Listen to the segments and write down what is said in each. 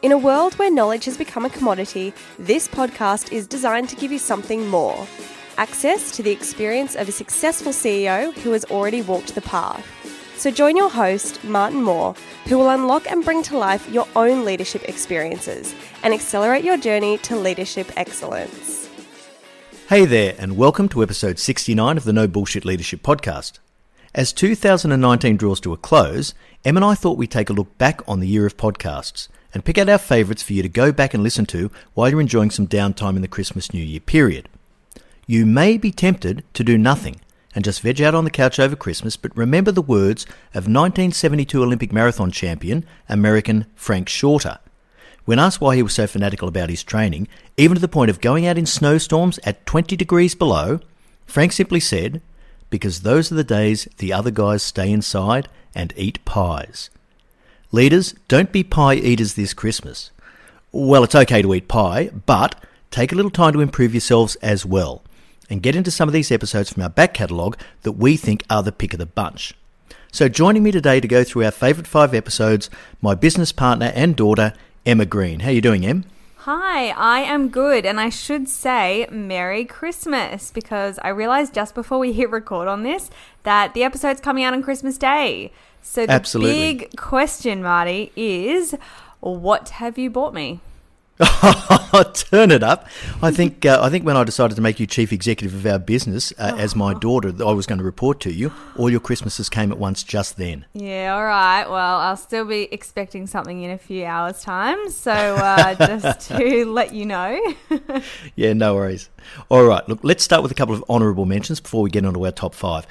In a world where knowledge has become a commodity, this podcast is designed to give you something more access to the experience of a successful CEO who has already walked the path. So join your host, Martin Moore, who will unlock and bring to life your own leadership experiences and accelerate your journey to leadership excellence. Hey there, and welcome to episode 69 of the No Bullshit Leadership Podcast. As 2019 draws to a close, Em and I thought we'd take a look back on the year of podcasts and pick out our favourites for you to go back and listen to while you're enjoying some downtime in the Christmas New Year period. You may be tempted to do nothing and just veg out on the couch over Christmas, but remember the words of 1972 Olympic marathon champion, American Frank Shorter. When asked why he was so fanatical about his training, even to the point of going out in snowstorms at 20 degrees below, Frank simply said, Because those are the days the other guys stay inside and eat pies. Leaders, don't be pie eaters this Christmas. Well, it's okay to eat pie, but take a little time to improve yourselves as well and get into some of these episodes from our back catalogue that we think are the pick of the bunch. So, joining me today to go through our favourite five episodes, my business partner and daughter, Emma Green. How are you doing, Em? Hi, I am good, and I should say Merry Christmas because I realized just before we hit record on this that the episode's coming out on Christmas Day. So the Absolutely. big question, Marty, is what have you bought me? Turn it up! I think uh, I think when I decided to make you chief executive of our business uh, as my daughter, I was going to report to you. All your Christmases came at once just then. Yeah, all right. Well, I'll still be expecting something in a few hours' time. So uh, just to let you know. Yeah, no worries. All right, look, let's start with a couple of honourable mentions before we get onto our top five.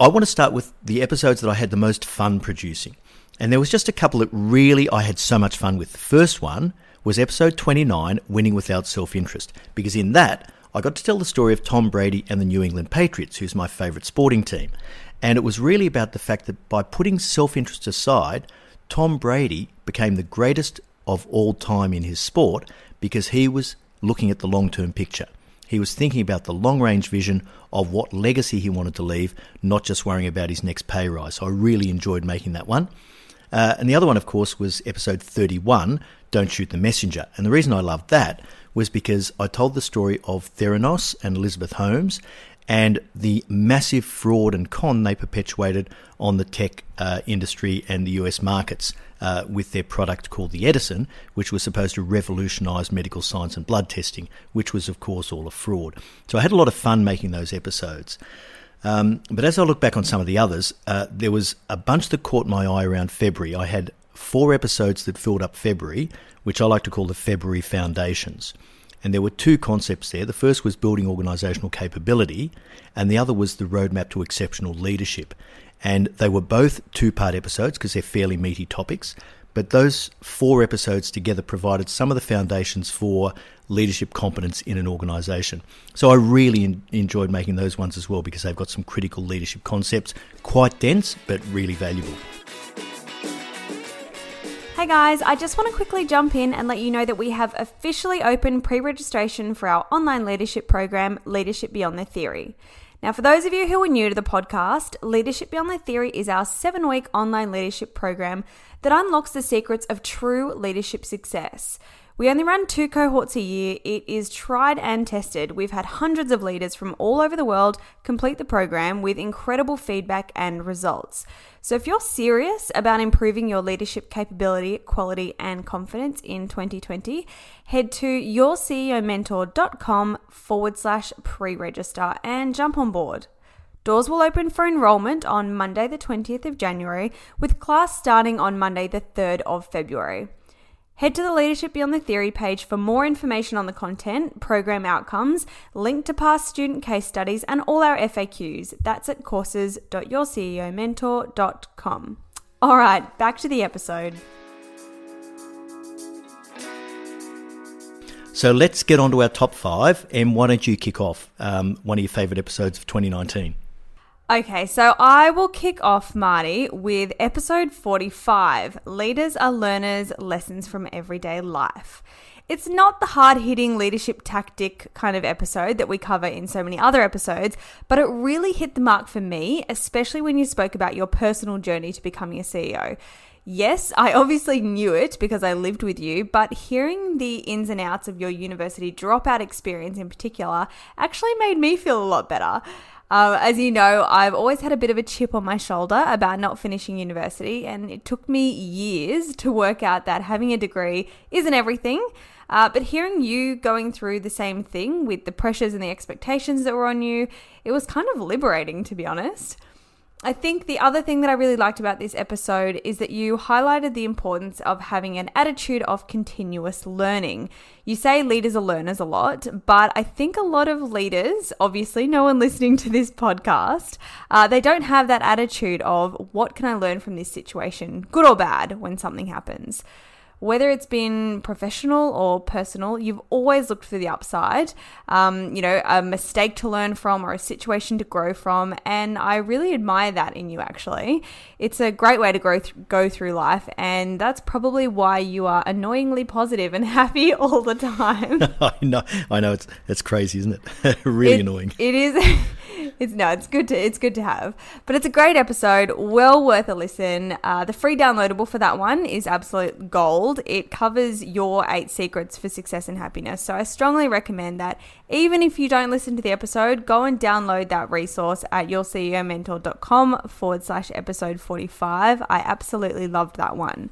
I want to start with the episodes that I had the most fun producing. And there was just a couple that really I had so much fun with. The first one was episode 29, Winning Without Self Interest, because in that, I got to tell the story of Tom Brady and the New England Patriots, who's my favourite sporting team. And it was really about the fact that by putting self interest aside, Tom Brady became the greatest of all time in his sport because he was looking at the long term picture. He was thinking about the long range vision of what legacy he wanted to leave, not just worrying about his next pay rise. So I really enjoyed making that one. Uh, and the other one, of course, was episode 31, Don't Shoot the Messenger. And the reason I loved that was because I told the story of Theranos and Elizabeth Holmes and the massive fraud and con they perpetuated on the tech uh, industry and the US markets uh, with their product called the Edison, which was supposed to revolutionize medical science and blood testing, which was, of course, all a fraud. So I had a lot of fun making those episodes. Um, but as I look back on some of the others, uh, there was a bunch that caught my eye around February. I had four episodes that filled up February, which I like to call the February Foundations. And there were two concepts there. The first was building organisational capability, and the other was the roadmap to exceptional leadership. And they were both two part episodes because they're fairly meaty topics. But those four episodes together provided some of the foundations for leadership competence in an organisation. So I really in- enjoyed making those ones as well because they've got some critical leadership concepts, quite dense, but really valuable. Hey guys, I just want to quickly jump in and let you know that we have officially opened pre registration for our online leadership program, Leadership Beyond the Theory. Now, for those of you who are new to the podcast, Leadership Beyond the Theory is our seven week online leadership program that unlocks the secrets of true leadership success. We only run two cohorts a year. It is tried and tested. We've had hundreds of leaders from all over the world complete the program with incredible feedback and results. So, if you're serious about improving your leadership capability, quality, and confidence in 2020, head to yourceomentor.com forward slash pre register and jump on board. Doors will open for enrolment on Monday, the 20th of January, with class starting on Monday, the 3rd of February. Head to the Leadership Beyond the Theory page for more information on the content, program outcomes, link to past student case studies, and all our FAQs. That's at courses.yourceomentor.com. All right, back to the episode. So let's get on to our top five. And why don't you kick off um, one of your favourite episodes of 2019? Okay, so I will kick off, Marty, with episode 45 Leaders are Learners Lessons from Everyday Life. It's not the hard hitting leadership tactic kind of episode that we cover in so many other episodes, but it really hit the mark for me, especially when you spoke about your personal journey to becoming a CEO. Yes, I obviously knew it because I lived with you, but hearing the ins and outs of your university dropout experience in particular actually made me feel a lot better. Um, as you know, I've always had a bit of a chip on my shoulder about not finishing university, and it took me years to work out that having a degree isn't everything. Uh, but hearing you going through the same thing with the pressures and the expectations that were on you, it was kind of liberating, to be honest. I think the other thing that I really liked about this episode is that you highlighted the importance of having an attitude of continuous learning. You say leaders are learners a lot, but I think a lot of leaders, obviously, no one listening to this podcast, uh, they don't have that attitude of what can I learn from this situation, good or bad, when something happens whether it's been professional or personal, you've always looked for the upside, um, you know, a mistake to learn from or a situation to grow from. And I really admire that in you, actually. It's a great way to grow th- go through life. And that's probably why you are annoyingly positive and happy all the time. I know, I know, it's, it's crazy, isn't it? really it, annoying. It is. It's no, it's good to it's good to have. But it's a great episode, well worth a listen. Uh, the free downloadable for that one is absolute gold. It covers your eight secrets for success and happiness. So I strongly recommend that. Even if you don't listen to the episode, go and download that resource at yourceomentor.com forward slash episode 45. I absolutely loved that one.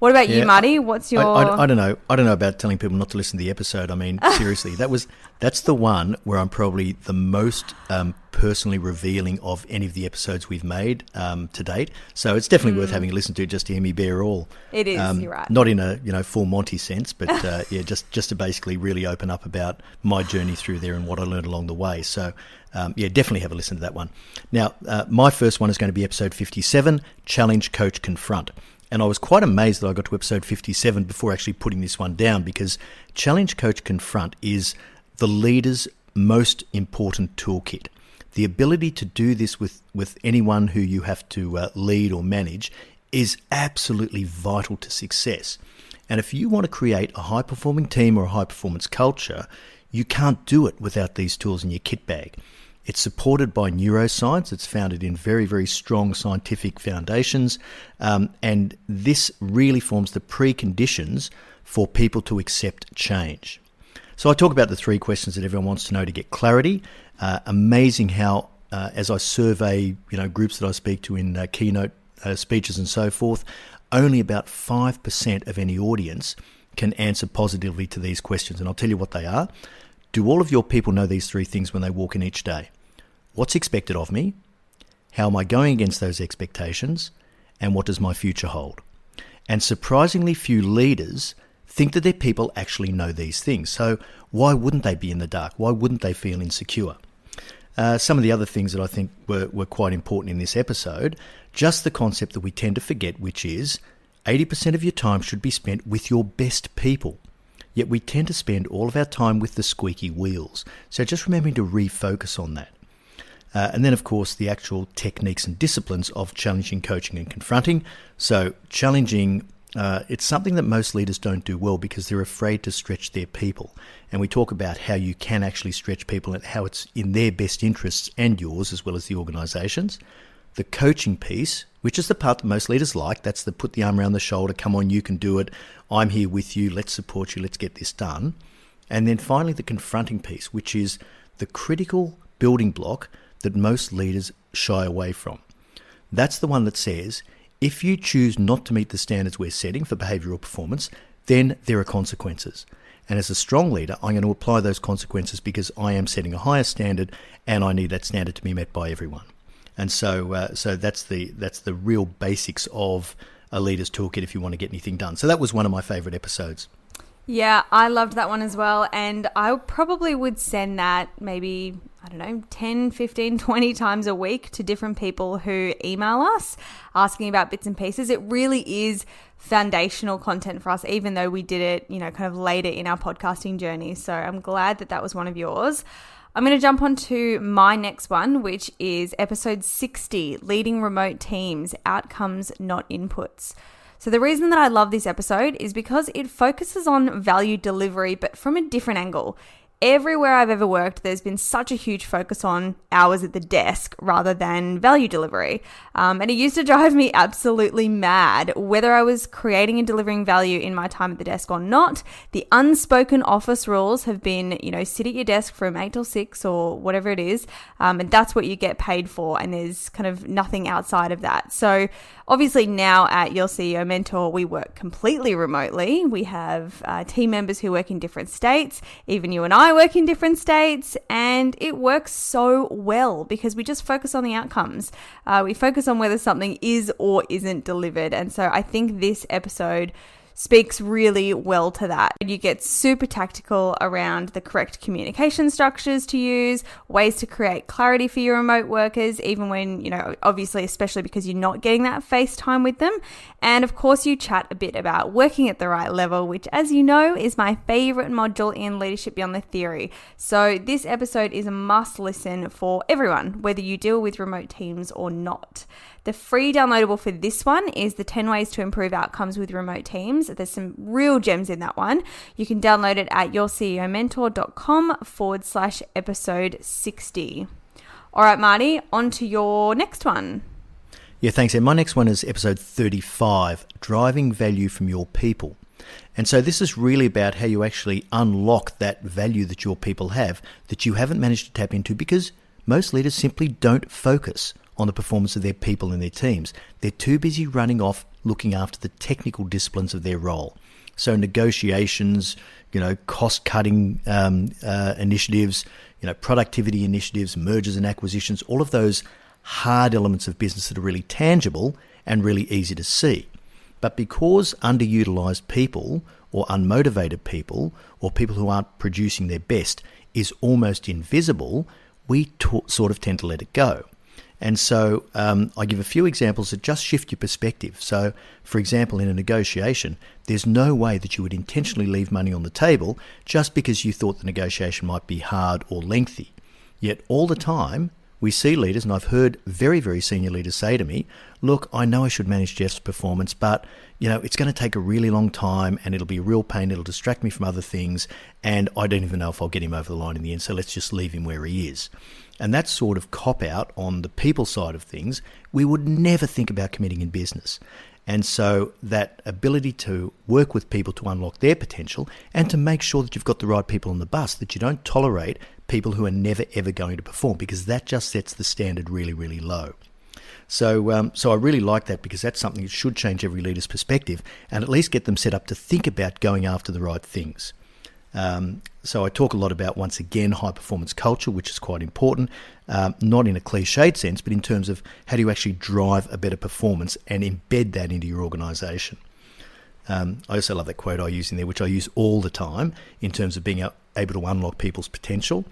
What about yeah, you, Marty? What's your? I, I, I, don't know. I don't know about telling people not to listen to the episode. I mean, seriously, that was that's the one where I'm probably the most um, personally revealing of any of the episodes we've made um, to date. So it's definitely mm. worth having a listen to just to hear me bare all. It is. Um, you're right. Not in a you know full Monty sense, but uh, yeah, just just to basically really open up about my journey through there and what I learned along the way. So. Um, yeah, definitely have a listen to that one. Now, uh, my first one is going to be episode 57 Challenge, Coach, Confront. And I was quite amazed that I got to episode 57 before actually putting this one down because Challenge Coach Confront is the leader's most important toolkit. The ability to do this with, with anyone who you have to uh, lead or manage is absolutely vital to success. And if you want to create a high performing team or a high performance culture, you can't do it without these tools in your kit bag. It's supported by neuroscience. It's founded in very, very strong scientific foundations. Um, and this really forms the preconditions for people to accept change. So I talk about the three questions that everyone wants to know to get clarity. Uh, amazing how, uh, as I survey, you know, groups that I speak to in uh, keynote uh, speeches and so forth, only about 5% of any audience can answer positively to these questions. And I'll tell you what they are. Do all of your people know these three things when they walk in each day? What's expected of me? How am I going against those expectations? And what does my future hold? And surprisingly few leaders think that their people actually know these things. So why wouldn't they be in the dark? Why wouldn't they feel insecure? Uh, some of the other things that I think were, were quite important in this episode, just the concept that we tend to forget, which is 80% of your time should be spent with your best people. Yet we tend to spend all of our time with the squeaky wheels. So just remembering to refocus on that. Uh, and then, of course, the actual techniques and disciplines of challenging, coaching, and confronting. So, challenging, uh, it's something that most leaders don't do well because they're afraid to stretch their people. And we talk about how you can actually stretch people and how it's in their best interests and yours as well as the organization's. The coaching piece, which is the part that most leaders like, that's the put the arm around the shoulder, come on, you can do it, I'm here with you, let's support you, let's get this done. And then finally, the confronting piece, which is the critical building block that most leaders shy away from. That's the one that says if you choose not to meet the standards we're setting for behavioural performance, then there are consequences. And as a strong leader, I'm going to apply those consequences because I am setting a higher standard and I need that standard to be met by everyone. And so, uh, so that's the that's the real basics of a leader's toolkit if you want to get anything done. So that was one of my favourite episodes. Yeah, I loved that one as well. And I probably would send that maybe, don't know, 10, 15, 20 times a week to different people who email us asking about bits and pieces. It really is foundational content for us, even though we did it, you know, kind of later in our podcasting journey. So I'm glad that that was one of yours. I'm going to jump on to my next one, which is episode 60 Leading Remote Teams Outcomes, Not Inputs. So, the reason that I love this episode is because it focuses on value delivery, but from a different angle everywhere I've ever worked, there's been such a huge focus on hours at the desk rather than value delivery. Um, and it used to drive me absolutely mad whether I was creating and delivering value in my time at the desk or not. The unspoken office rules have been, you know, sit at your desk from eight till six or whatever it is. Um, and that's what you get paid for. And there's kind of nothing outside of that. So obviously now at Your CEO Mentor, we work completely remotely. We have uh, team members who work in different states. Even you and I I work in different states, and it works so well because we just focus on the outcomes. Uh, we focus on whether something is or isn't delivered. And so I think this episode speaks really well to that. You get super tactical around the correct communication structures to use, ways to create clarity for your remote workers, even when, you know, obviously, especially because you're not getting that face time with them. And of course, you chat a bit about working at the right level, which, as you know, is my favorite module in Leadership Beyond the Theory. So, this episode is a must listen for everyone, whether you deal with remote teams or not. The free downloadable for this one is the 10 ways to improve outcomes with remote teams. There's some real gems in that one. You can download it at yourceomentor.com forward slash episode 60. All right, Marty, on to your next one. Yeah, thanks. And my next one is episode 35 Driving Value from Your People. And so this is really about how you actually unlock that value that your people have that you haven't managed to tap into because most leaders simply don't focus on the performance of their people and their teams. They're too busy running off looking after the technical disciplines of their role. So negotiations, you know, cost cutting um, uh, initiatives, you know, productivity initiatives, mergers and acquisitions, all of those hard elements of business that are really tangible and really easy to see. But because underutilized people or unmotivated people or people who aren't producing their best is almost invisible, we t- sort of tend to let it go. And so um, I give a few examples that just shift your perspective. So, for example, in a negotiation, there's no way that you would intentionally leave money on the table just because you thought the negotiation might be hard or lengthy. Yet, all the time, we see leaders, and I've heard very, very senior leaders say to me, Look, I know I should manage Jeff's performance, but you know, it's going to take a really long time and it'll be a real pain. It'll distract me from other things. And I don't even know if I'll get him over the line in the end. So let's just leave him where he is. And that sort of cop out on the people side of things, we would never think about committing in business. And so that ability to work with people to unlock their potential and to make sure that you've got the right people on the bus, that you don't tolerate people who are never ever going to perform because that just sets the standard really, really low. So, um, so I really like that because that's something that should change every leader's perspective and at least get them set up to think about going after the right things. Um, so I talk a lot about once again high performance culture, which is quite important, um, not in a cliched sense, but in terms of how do you actually drive a better performance and embed that into your organisation. Um, I also love that quote I use in there, which I use all the time in terms of being able to unlock people's potential.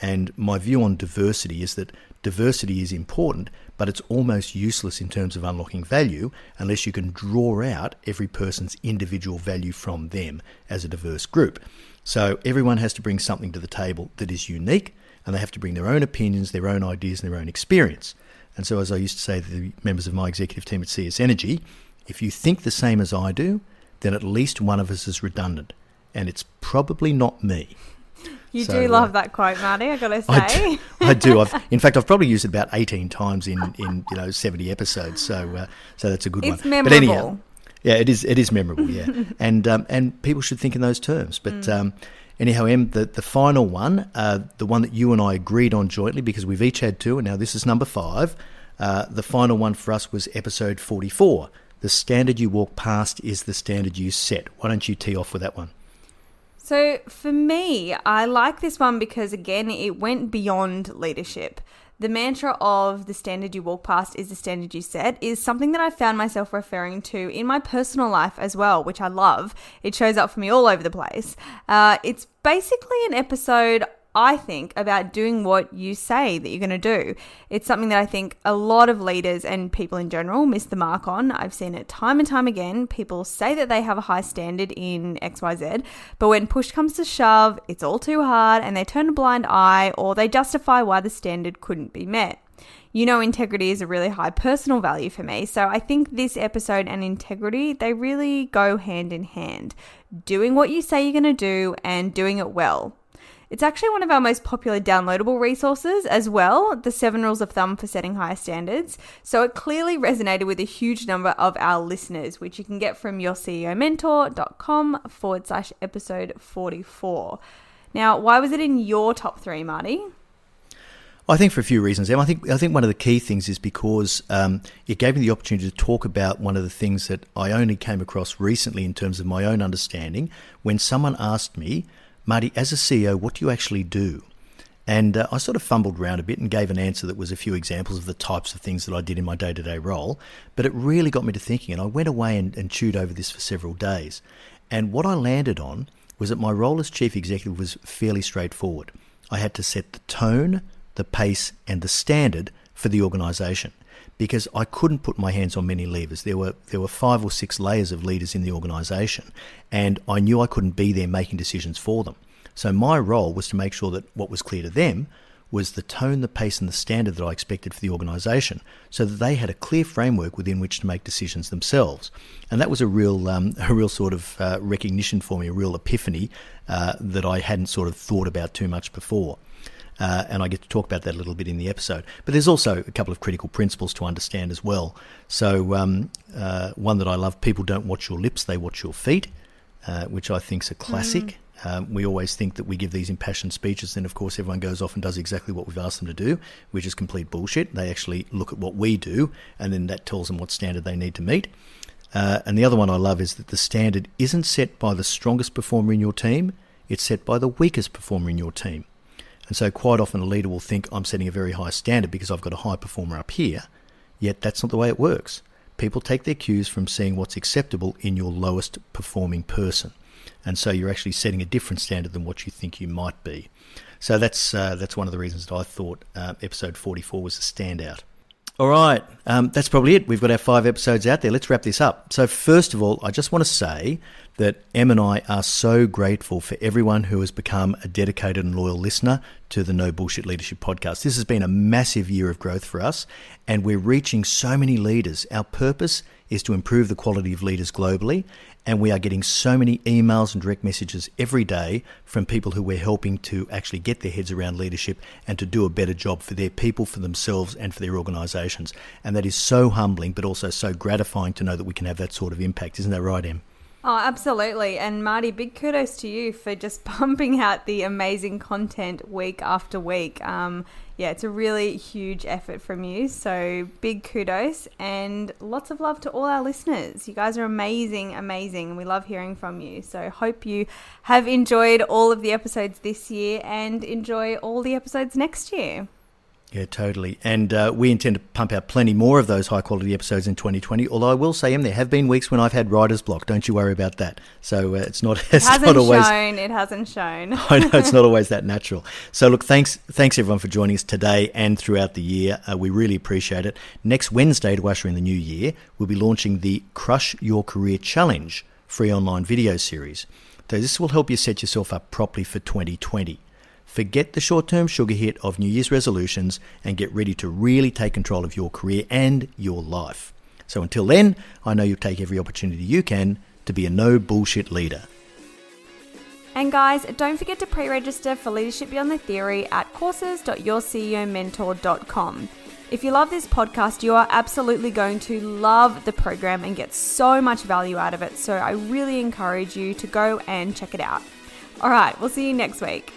And my view on diversity is that diversity is important, but it's almost useless in terms of unlocking value unless you can draw out every person's individual value from them as a diverse group. So everyone has to bring something to the table that is unique, and they have to bring their own opinions, their own ideas, and their own experience. And so, as I used to say to the members of my executive team at CS Energy, if you think the same as I do, then at least one of us is redundant, and it's probably not me. You so, do love uh, that quote, Marty. I've gotta say, I do. I do. I've, in fact, I've probably used it about eighteen times in, in you know seventy episodes. So uh, so that's a good it's one. Memorable. But anyhow, yeah, it is. It is memorable. Yeah, and um, and people should think in those terms. But mm. um, anyhow, Em, the the final one, uh, the one that you and I agreed on jointly, because we've each had two, and now this is number five. Uh, the final one for us was episode forty four. The standard you walk past is the standard you set. Why don't you tee off with that one? So for me, I like this one because again, it went beyond leadership. The mantra of the standard you walk past is the standard you set is something that I found myself referring to in my personal life as well, which I love. It shows up for me all over the place. Uh, it's basically an episode I think, about doing what you say that you're going to do. It's something that I think a lot of leaders and people in general miss the mark on. I've seen it time and time again. People say that they have a high standard in XYZ, but when push comes to shove, it's all too hard and they turn a blind eye or they justify why the standard couldn't be met you know integrity is a really high personal value for me so i think this episode and integrity they really go hand in hand doing what you say you're going to do and doing it well it's actually one of our most popular downloadable resources as well, the seven rules of thumb for setting higher standards. So it clearly resonated with a huge number of our listeners, which you can get from yourceomentor.com forward slash episode 44. Now, why was it in your top three, Marty? I think for a few reasons, Em. I think I think one of the key things is because um, it gave me the opportunity to talk about one of the things that I only came across recently in terms of my own understanding. When someone asked me, Marty, as a CEO, what do you actually do? And uh, I sort of fumbled around a bit and gave an answer that was a few examples of the types of things that I did in my day to day role. But it really got me to thinking, and I went away and, and chewed over this for several days. And what I landed on was that my role as chief executive was fairly straightforward. I had to set the tone, the pace, and the standard for the organisation because I couldn't put my hands on many levers. There were there were five or six layers of leaders in the organisation, and I knew I couldn't be there making decisions for them. So my role was to make sure that what was clear to them was the tone, the pace, and the standard that I expected for the organisation, so that they had a clear framework within which to make decisions themselves. And that was a real, um, a real sort of uh, recognition for me, a real epiphany uh, that I hadn't sort of thought about too much before. Uh, and I get to talk about that a little bit in the episode. But there's also a couple of critical principles to understand as well. So, um, uh, one that I love people don't watch your lips, they watch your feet, uh, which I think is a classic. Um, we always think that we give these impassioned speeches, and of course, everyone goes off and does exactly what we've asked them to do, which is complete bullshit. They actually look at what we do, and then that tells them what standard they need to meet. Uh, and the other one I love is that the standard isn't set by the strongest performer in your team, it's set by the weakest performer in your team. And so, quite often, a leader will think, I'm setting a very high standard because I've got a high performer up here. Yet, that's not the way it works. People take their cues from seeing what's acceptable in your lowest performing person. And so, you're actually setting a different standard than what you think you might be. So, that's, uh, that's one of the reasons that I thought uh, episode 44 was a standout. All right, um, that's probably it. We've got our five episodes out there. Let's wrap this up. So, first of all, I just want to say that Em and I are so grateful for everyone who has become a dedicated and loyal listener to the No Bullshit Leadership podcast. This has been a massive year of growth for us, and we're reaching so many leaders. Our purpose is to improve the quality of leaders globally, and we are getting so many emails and direct messages every day from people who we're helping to actually get their heads around leadership and to do a better job for their people, for themselves, and for their organisations. And that is so humbling, but also so gratifying to know that we can have that sort of impact. Isn't that right, Em? Oh, absolutely. And Marty, big kudos to you for just pumping out the amazing content week after week. Um, yeah, it's a really huge effort from you. So big kudos and lots of love to all our listeners. You guys are amazing, amazing. We love hearing from you. So hope you have enjoyed all of the episodes this year and enjoy all the episodes next year. Yeah, totally. And uh, we intend to pump out plenty more of those high quality episodes in 2020. Although I will say, Em, there have been weeks when I've had writer's block. Don't you worry about that. So uh, it's not. It's it hasn't not always, shown. It hasn't shown. I know it's not always that natural. So look, thanks, thanks everyone for joining us today and throughout the year. Uh, we really appreciate it. Next Wednesday to usher in the new year, we'll be launching the Crush Your Career Challenge free online video series. So this will help you set yourself up properly for 2020. Forget the short term sugar hit of New Year's resolutions and get ready to really take control of your career and your life. So until then, I know you'll take every opportunity you can to be a no bullshit leader. And guys, don't forget to pre register for Leadership Beyond the Theory at courses.yourceomentor.com. If you love this podcast, you are absolutely going to love the program and get so much value out of it. So I really encourage you to go and check it out. All right, we'll see you next week.